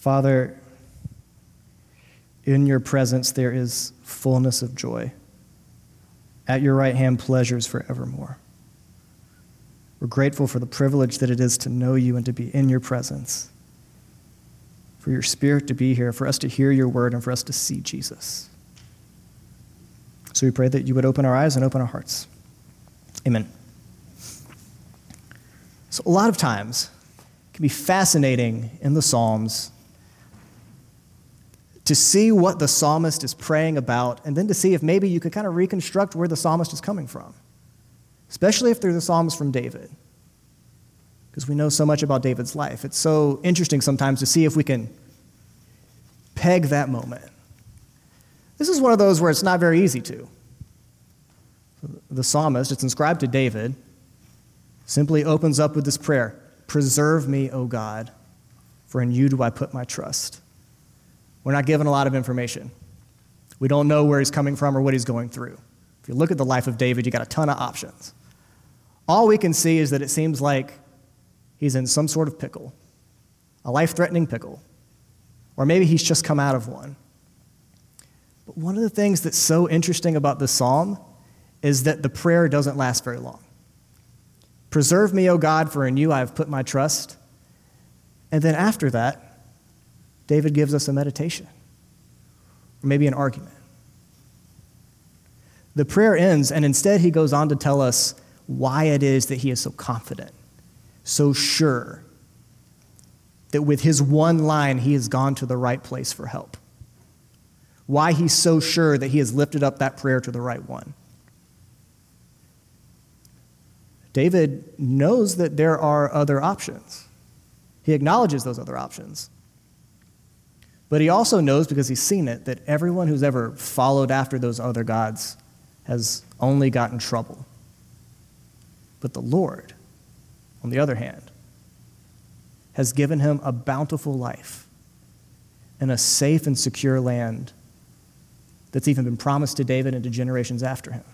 Father, in your presence there is fullness of joy. At your right hand, pleasures forevermore. We're grateful for the privilege that it is to know you and to be in your presence, for your spirit to be here, for us to hear your word, and for us to see Jesus. So we pray that you would open our eyes and open our hearts. Amen. So, a lot of times, it can be fascinating in the Psalms to see what the psalmist is praying about, and then to see if maybe you could kind of reconstruct where the psalmist is coming from, especially if they're the psalms from David. Because we know so much about David's life. It's so interesting sometimes to see if we can peg that moment. This is one of those where it's not very easy to. The psalmist, it's inscribed to David, simply opens up with this prayer Preserve me, O God, for in you do I put my trust. We're not given a lot of information. We don't know where he's coming from or what he's going through. If you look at the life of David, you got a ton of options. All we can see is that it seems like he's in some sort of pickle, a life threatening pickle, or maybe he's just come out of one. But one of the things that's so interesting about this psalm is that the prayer doesn't last very long. Preserve me, O God, for in you I have put my trust. And then after that, David gives us a meditation, or maybe an argument. The prayer ends, and instead he goes on to tell us why it is that he is so confident, so sure that with his one line he has gone to the right place for help. Why he's so sure that he has lifted up that prayer to the right one. David knows that there are other options. He acknowledges those other options. But he also knows, because he's seen it, that everyone who's ever followed after those other gods has only gotten trouble. But the Lord, on the other hand, has given him a bountiful life and a safe and secure land that's even been promised to David and to generations after him.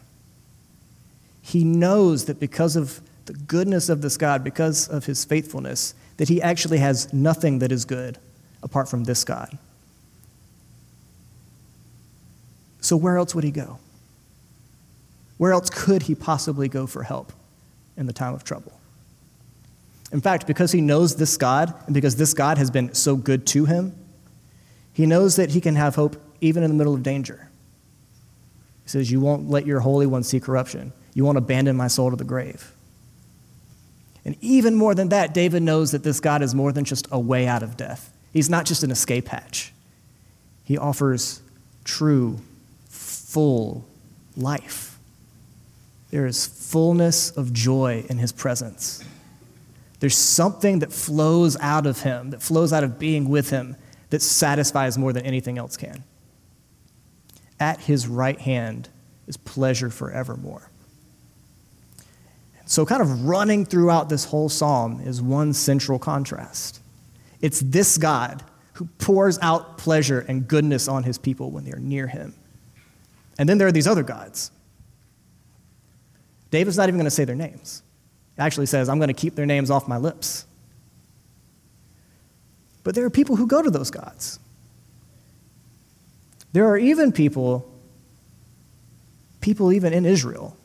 He knows that because of the goodness of this God, because of his faithfulness, that he actually has nothing that is good apart from this God. So, where else would he go? Where else could he possibly go for help in the time of trouble? In fact, because he knows this God, and because this God has been so good to him, he knows that he can have hope even in the middle of danger. He says, You won't let your Holy One see corruption. You won't abandon my soul to the grave. And even more than that, David knows that this God is more than just a way out of death. He's not just an escape hatch, He offers true, full life. There is fullness of joy in His presence. There's something that flows out of Him, that flows out of being with Him, that satisfies more than anything else can. At His right hand is pleasure forevermore. So, kind of running throughout this whole psalm is one central contrast. It's this God who pours out pleasure and goodness on his people when they're near him. And then there are these other gods. David's not even going to say their names. He actually says, I'm going to keep their names off my lips. But there are people who go to those gods. There are even people, people even in Israel,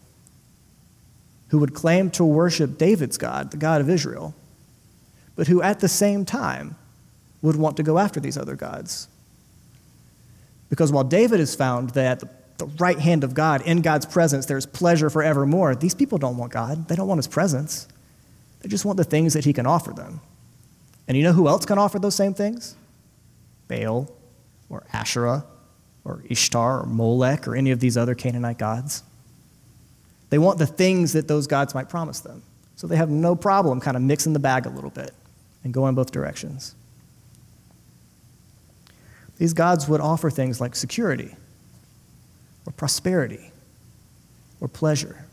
who would claim to worship David's God, the God of Israel, but who at the same time would want to go after these other gods. Because while David has found that the right hand of God, in God's presence, there's pleasure forevermore, these people don't want God. They don't want his presence. They just want the things that he can offer them. And you know who else can offer those same things? Baal or Asherah or Ishtar or Molech or any of these other Canaanite gods. They want the things that those gods might promise them. So they have no problem kind of mixing the bag a little bit and going both directions. These gods would offer things like security or prosperity or pleasure.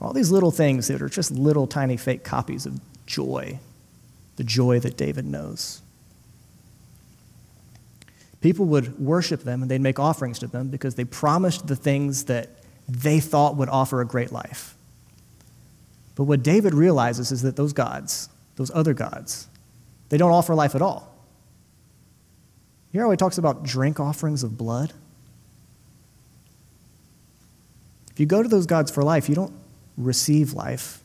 All these little things that are just little tiny fake copies of joy, the joy that David knows. People would worship them and they'd make offerings to them because they promised the things that they thought would offer a great life. But what David realizes is that those gods, those other gods, they don't offer life at all. You hear how he talks about drink offerings of blood? If you go to those gods for life, you don't receive life.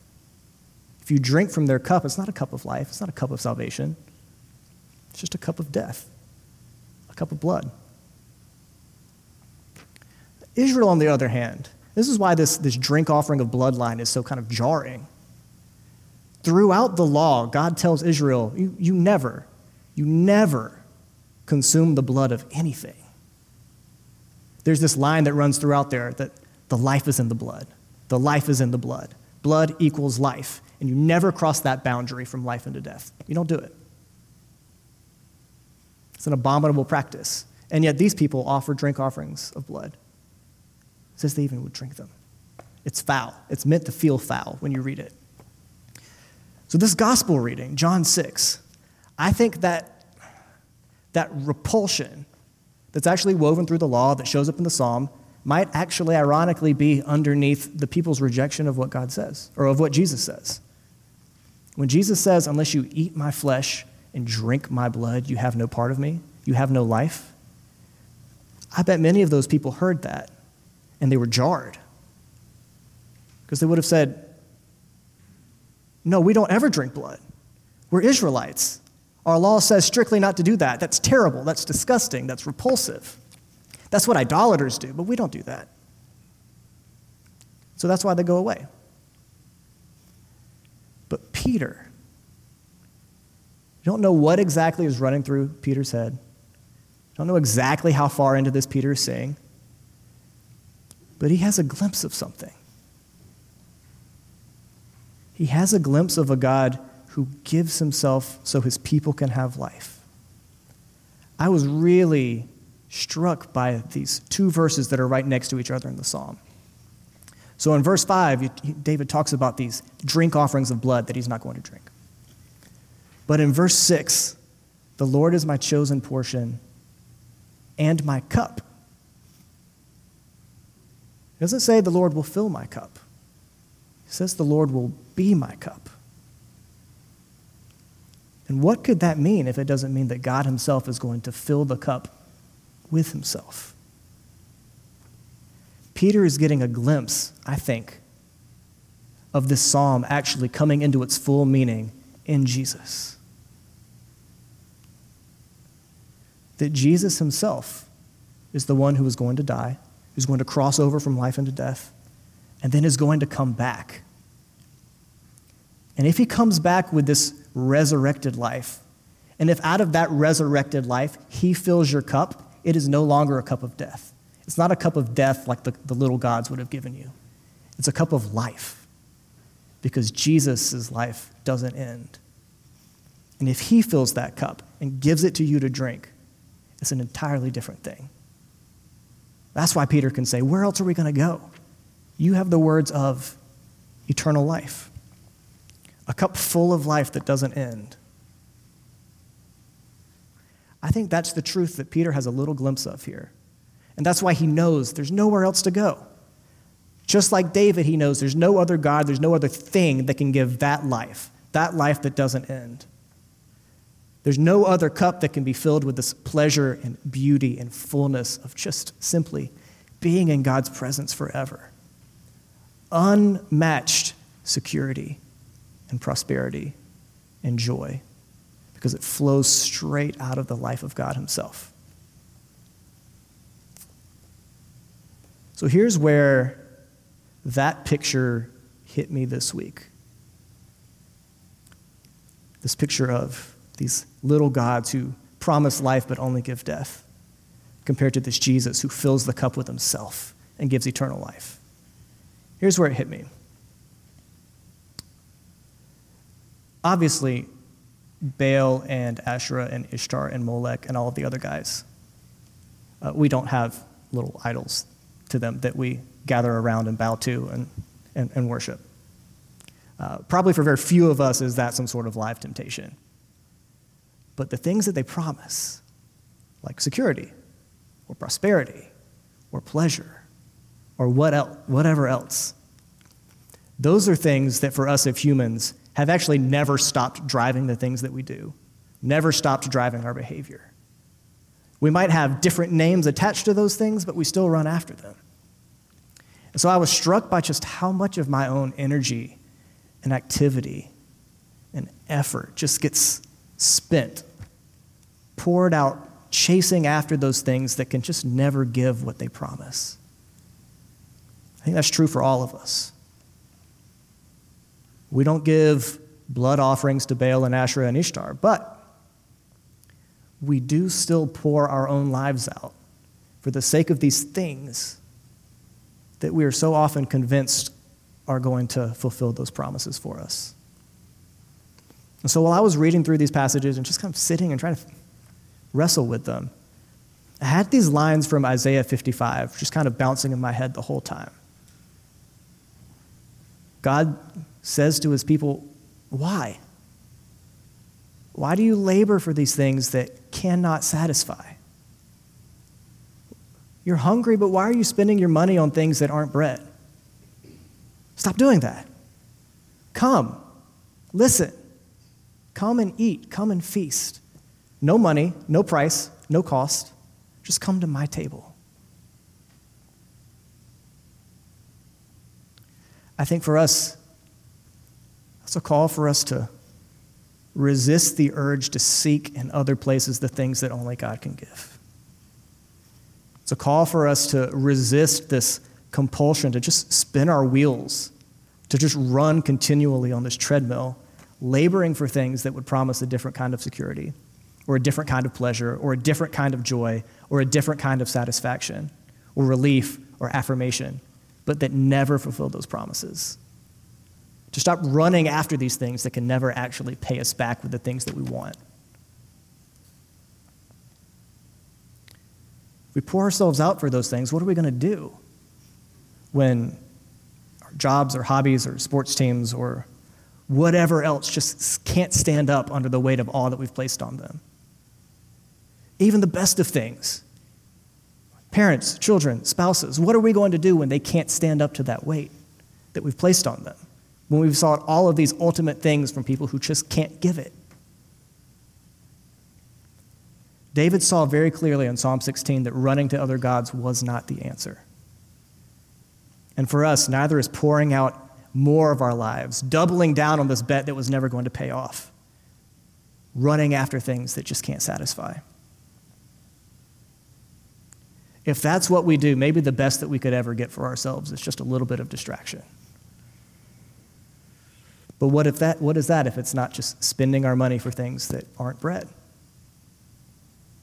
If you drink from their cup, it's not a cup of life, it's not a cup of salvation, it's just a cup of death, a cup of blood. Israel, on the other hand, this is why this, this drink offering of bloodline is so kind of jarring. Throughout the law, God tells Israel, you, you never, you never consume the blood of anything. There's this line that runs throughout there that the life is in the blood. The life is in the blood. Blood equals life. And you never cross that boundary from life into death. You don't do it. It's an abominable practice. And yet these people offer drink offerings of blood. It says they even would drink them. It's foul. It's meant to feel foul when you read it. So, this gospel reading, John 6, I think that that repulsion that's actually woven through the law that shows up in the psalm might actually, ironically, be underneath the people's rejection of what God says or of what Jesus says. When Jesus says, Unless you eat my flesh and drink my blood, you have no part of me, you have no life, I bet many of those people heard that and they were jarred. Because they would have said, No, we don't ever drink blood. We're Israelites. Our law says strictly not to do that. That's terrible. That's disgusting. That's repulsive. That's what idolaters do, but we don't do that. So that's why they go away. But Peter, you don't know what exactly is running through Peter's head. You don't know exactly how far into this Peter is saying, but he has a glimpse of something. He has a glimpse of a God who gives himself so his people can have life. I was really struck by these two verses that are right next to each other in the psalm. So in verse 5, David talks about these drink offerings of blood that he's not going to drink. But in verse 6, the Lord is my chosen portion and my cup. Doesn't say the Lord will fill my cup, it says the Lord will be my cup. And what could that mean if it doesn't mean that God Himself is going to fill the cup with Himself? Peter is getting a glimpse, I think, of this psalm actually coming into its full meaning in Jesus. That Jesus Himself is the one who is going to die, who's going to cross over from life into death, and then is going to come back. And if He comes back with this resurrected life. And if out of that resurrected life he fills your cup, it is no longer a cup of death. It's not a cup of death like the, the little gods would have given you, it's a cup of life because Jesus' life doesn't end. And if he fills that cup and gives it to you to drink, it's an entirely different thing. That's why Peter can say, Where else are we going to go? You have the words of eternal life a cup full of life that doesn't end. I think that's the truth that Peter has a little glimpse of here. And that's why he knows there's nowhere else to go. Just like David, he knows there's no other God, there's no other thing that can give that life, that life that doesn't end. There's no other cup that can be filled with this pleasure and beauty and fullness of just simply being in God's presence forever. Unmatched security and prosperity and joy because it flows straight out of the life of God Himself. So here's where that picture hit me this week. This picture of these little gods who promise life but only give death, compared to this Jesus who fills the cup with himself and gives eternal life. Here's where it hit me. obviously, Baal and Asherah and Ishtar and Molech and all of the other guys, uh, we don't have little idols to them that we gather around and bow to and, and, and worship. Uh, probably for very few of us is that some sort of live temptation. But the things that they promise, like security or prosperity or pleasure or what el- whatever else, those are things that for us as humans have actually never stopped driving the things that we do, never stopped driving our behavior. We might have different names attached to those things, but we still run after them. And so I was struck by just how much of my own energy and activity and effort just gets spent, poured out, chasing after those things that can just never give what they promise. I think that's true for all of us. We don't give blood offerings to Baal and Asherah and Ishtar, but we do still pour our own lives out for the sake of these things that we are so often convinced are going to fulfill those promises for us. And so while I was reading through these passages and just kind of sitting and trying to wrestle with them, I had these lines from Isaiah 55 just kind of bouncing in my head the whole time. God says to his people, Why? Why do you labor for these things that cannot satisfy? You're hungry, but why are you spending your money on things that aren't bread? Stop doing that. Come, listen, come and eat, come and feast. No money, no price, no cost. Just come to my table. I think for us, that's a call for us to resist the urge to seek in other places the things that only God can give. It's a call for us to resist this compulsion to just spin our wheels, to just run continually on this treadmill, laboring for things that would promise a different kind of security, or a different kind of pleasure, or a different kind of joy, or a different kind of satisfaction, or relief, or affirmation, but that never fulfill those promises to stop running after these things that can never actually pay us back with the things that we want. We pour ourselves out for those things, what are we going to do when our jobs or hobbies or sports teams or whatever else just can't stand up under the weight of all that we've placed on them? Even the best of things. Parents, children, spouses, what are we going to do when they can't stand up to that weight that we've placed on them? When we've sought all of these ultimate things from people who just can't give it. David saw very clearly in Psalm 16 that running to other gods was not the answer. And for us, neither is pouring out more of our lives, doubling down on this bet that was never going to pay off, running after things that just can't satisfy. If that's what we do, maybe the best that we could ever get for ourselves is just a little bit of distraction. But what, if that, what is that if it's not just spending our money for things that aren't bread?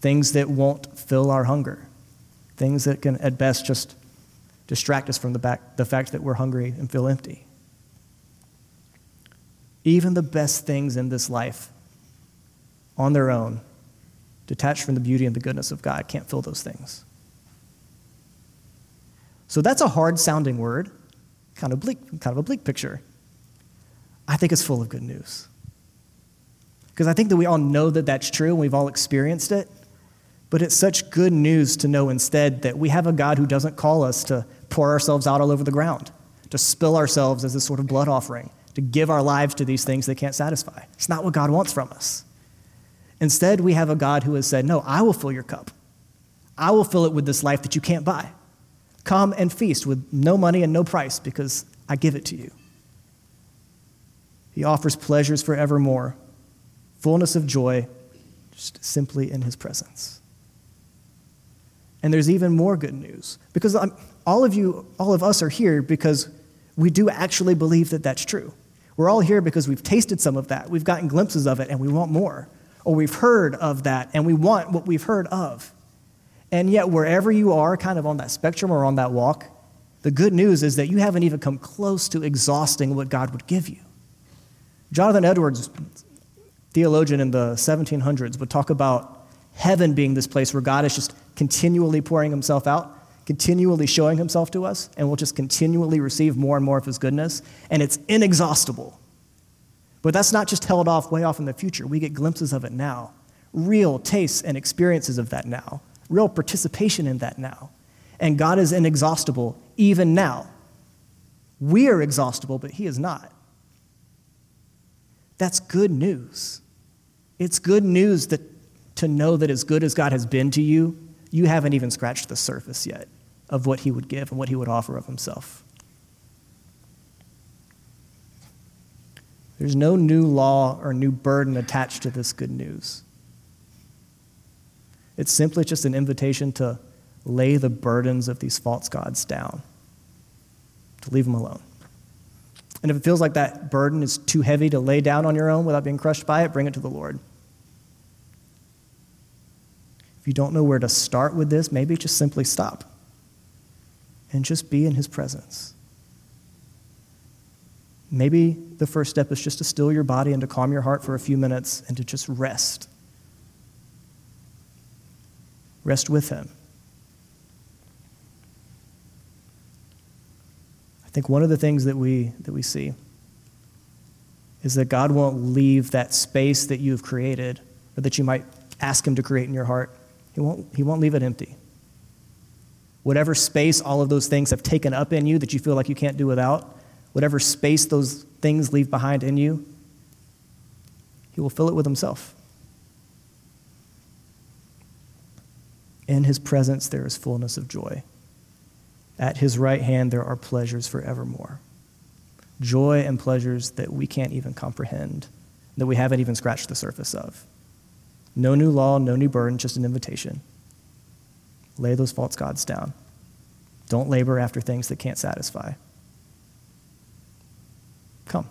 Things that won't fill our hunger. Things that can, at best, just distract us from the, back, the fact that we're hungry and feel empty. Even the best things in this life, on their own, detached from the beauty and the goodness of God, can't fill those things. So that's a hard sounding word, kind of bleak, kind of a bleak picture. I think it's full of good news. Because I think that we all know that that's true and we've all experienced it. But it's such good news to know instead that we have a God who doesn't call us to pour ourselves out all over the ground, to spill ourselves as a sort of blood offering, to give our lives to these things that can't satisfy. It's not what God wants from us. Instead, we have a God who has said, No, I will fill your cup. I will fill it with this life that you can't buy. Come and feast with no money and no price because I give it to you. He offers pleasures forevermore, fullness of joy, just simply in His presence. And there's even more good news because all of you, all of us are here because we do actually believe that that's true. We're all here because we've tasted some of that, we've gotten glimpses of it, and we want more. Or we've heard of that and we want what we've heard of. And yet, wherever you are, kind of on that spectrum or on that walk, the good news is that you haven't even come close to exhausting what God would give you. Jonathan Edwards, theologian in the 1700s, would talk about heaven being this place where God is just continually pouring himself out, continually showing himself to us, and we'll just continually receive more and more of his goodness, and it's inexhaustible. But that's not just held off way off in the future. We get glimpses of it now, real tastes and experiences of that now, real participation in that now. And God is inexhaustible even now. We are exhaustible, but He is not. That's good news. It's good news that to know that as good as God has been to you, you haven't even scratched the surface yet of what He would give and what He would offer of Himself. There's no new law or new burden attached to this good news. It's simply just an invitation to lay the burdens of these false gods down, to leave them alone. And if it feels like that burden is too heavy to lay down on your own without being crushed by it, bring it to the Lord. If you don't know where to start with this, maybe just simply stop and just be in His presence. Maybe the first step is just to still your body and to calm your heart for a few minutes and to just rest. Rest with Him. Think one of the things that we, that we see is that God won't leave that space that you've created or that you might ask Him to create in your heart. He won't, he won't leave it empty. Whatever space all of those things have taken up in you that you feel like you can't do without, whatever space those things leave behind in you, He will fill it with Himself. In His presence, there is fullness of joy. At His right hand, there are pleasures forevermore. Joy and pleasures that we can't even comprehend, that we haven't even scratched the surface of. No new law, no new burden, just an invitation. Lay those false gods down. Don't labor after things that can't satisfy. Come.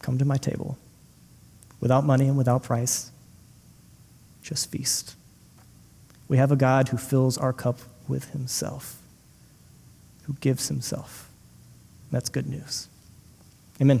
Come to my table. Without money and without price, just feast. We have a God who fills our cup with himself, who gives himself. That's good news. Amen.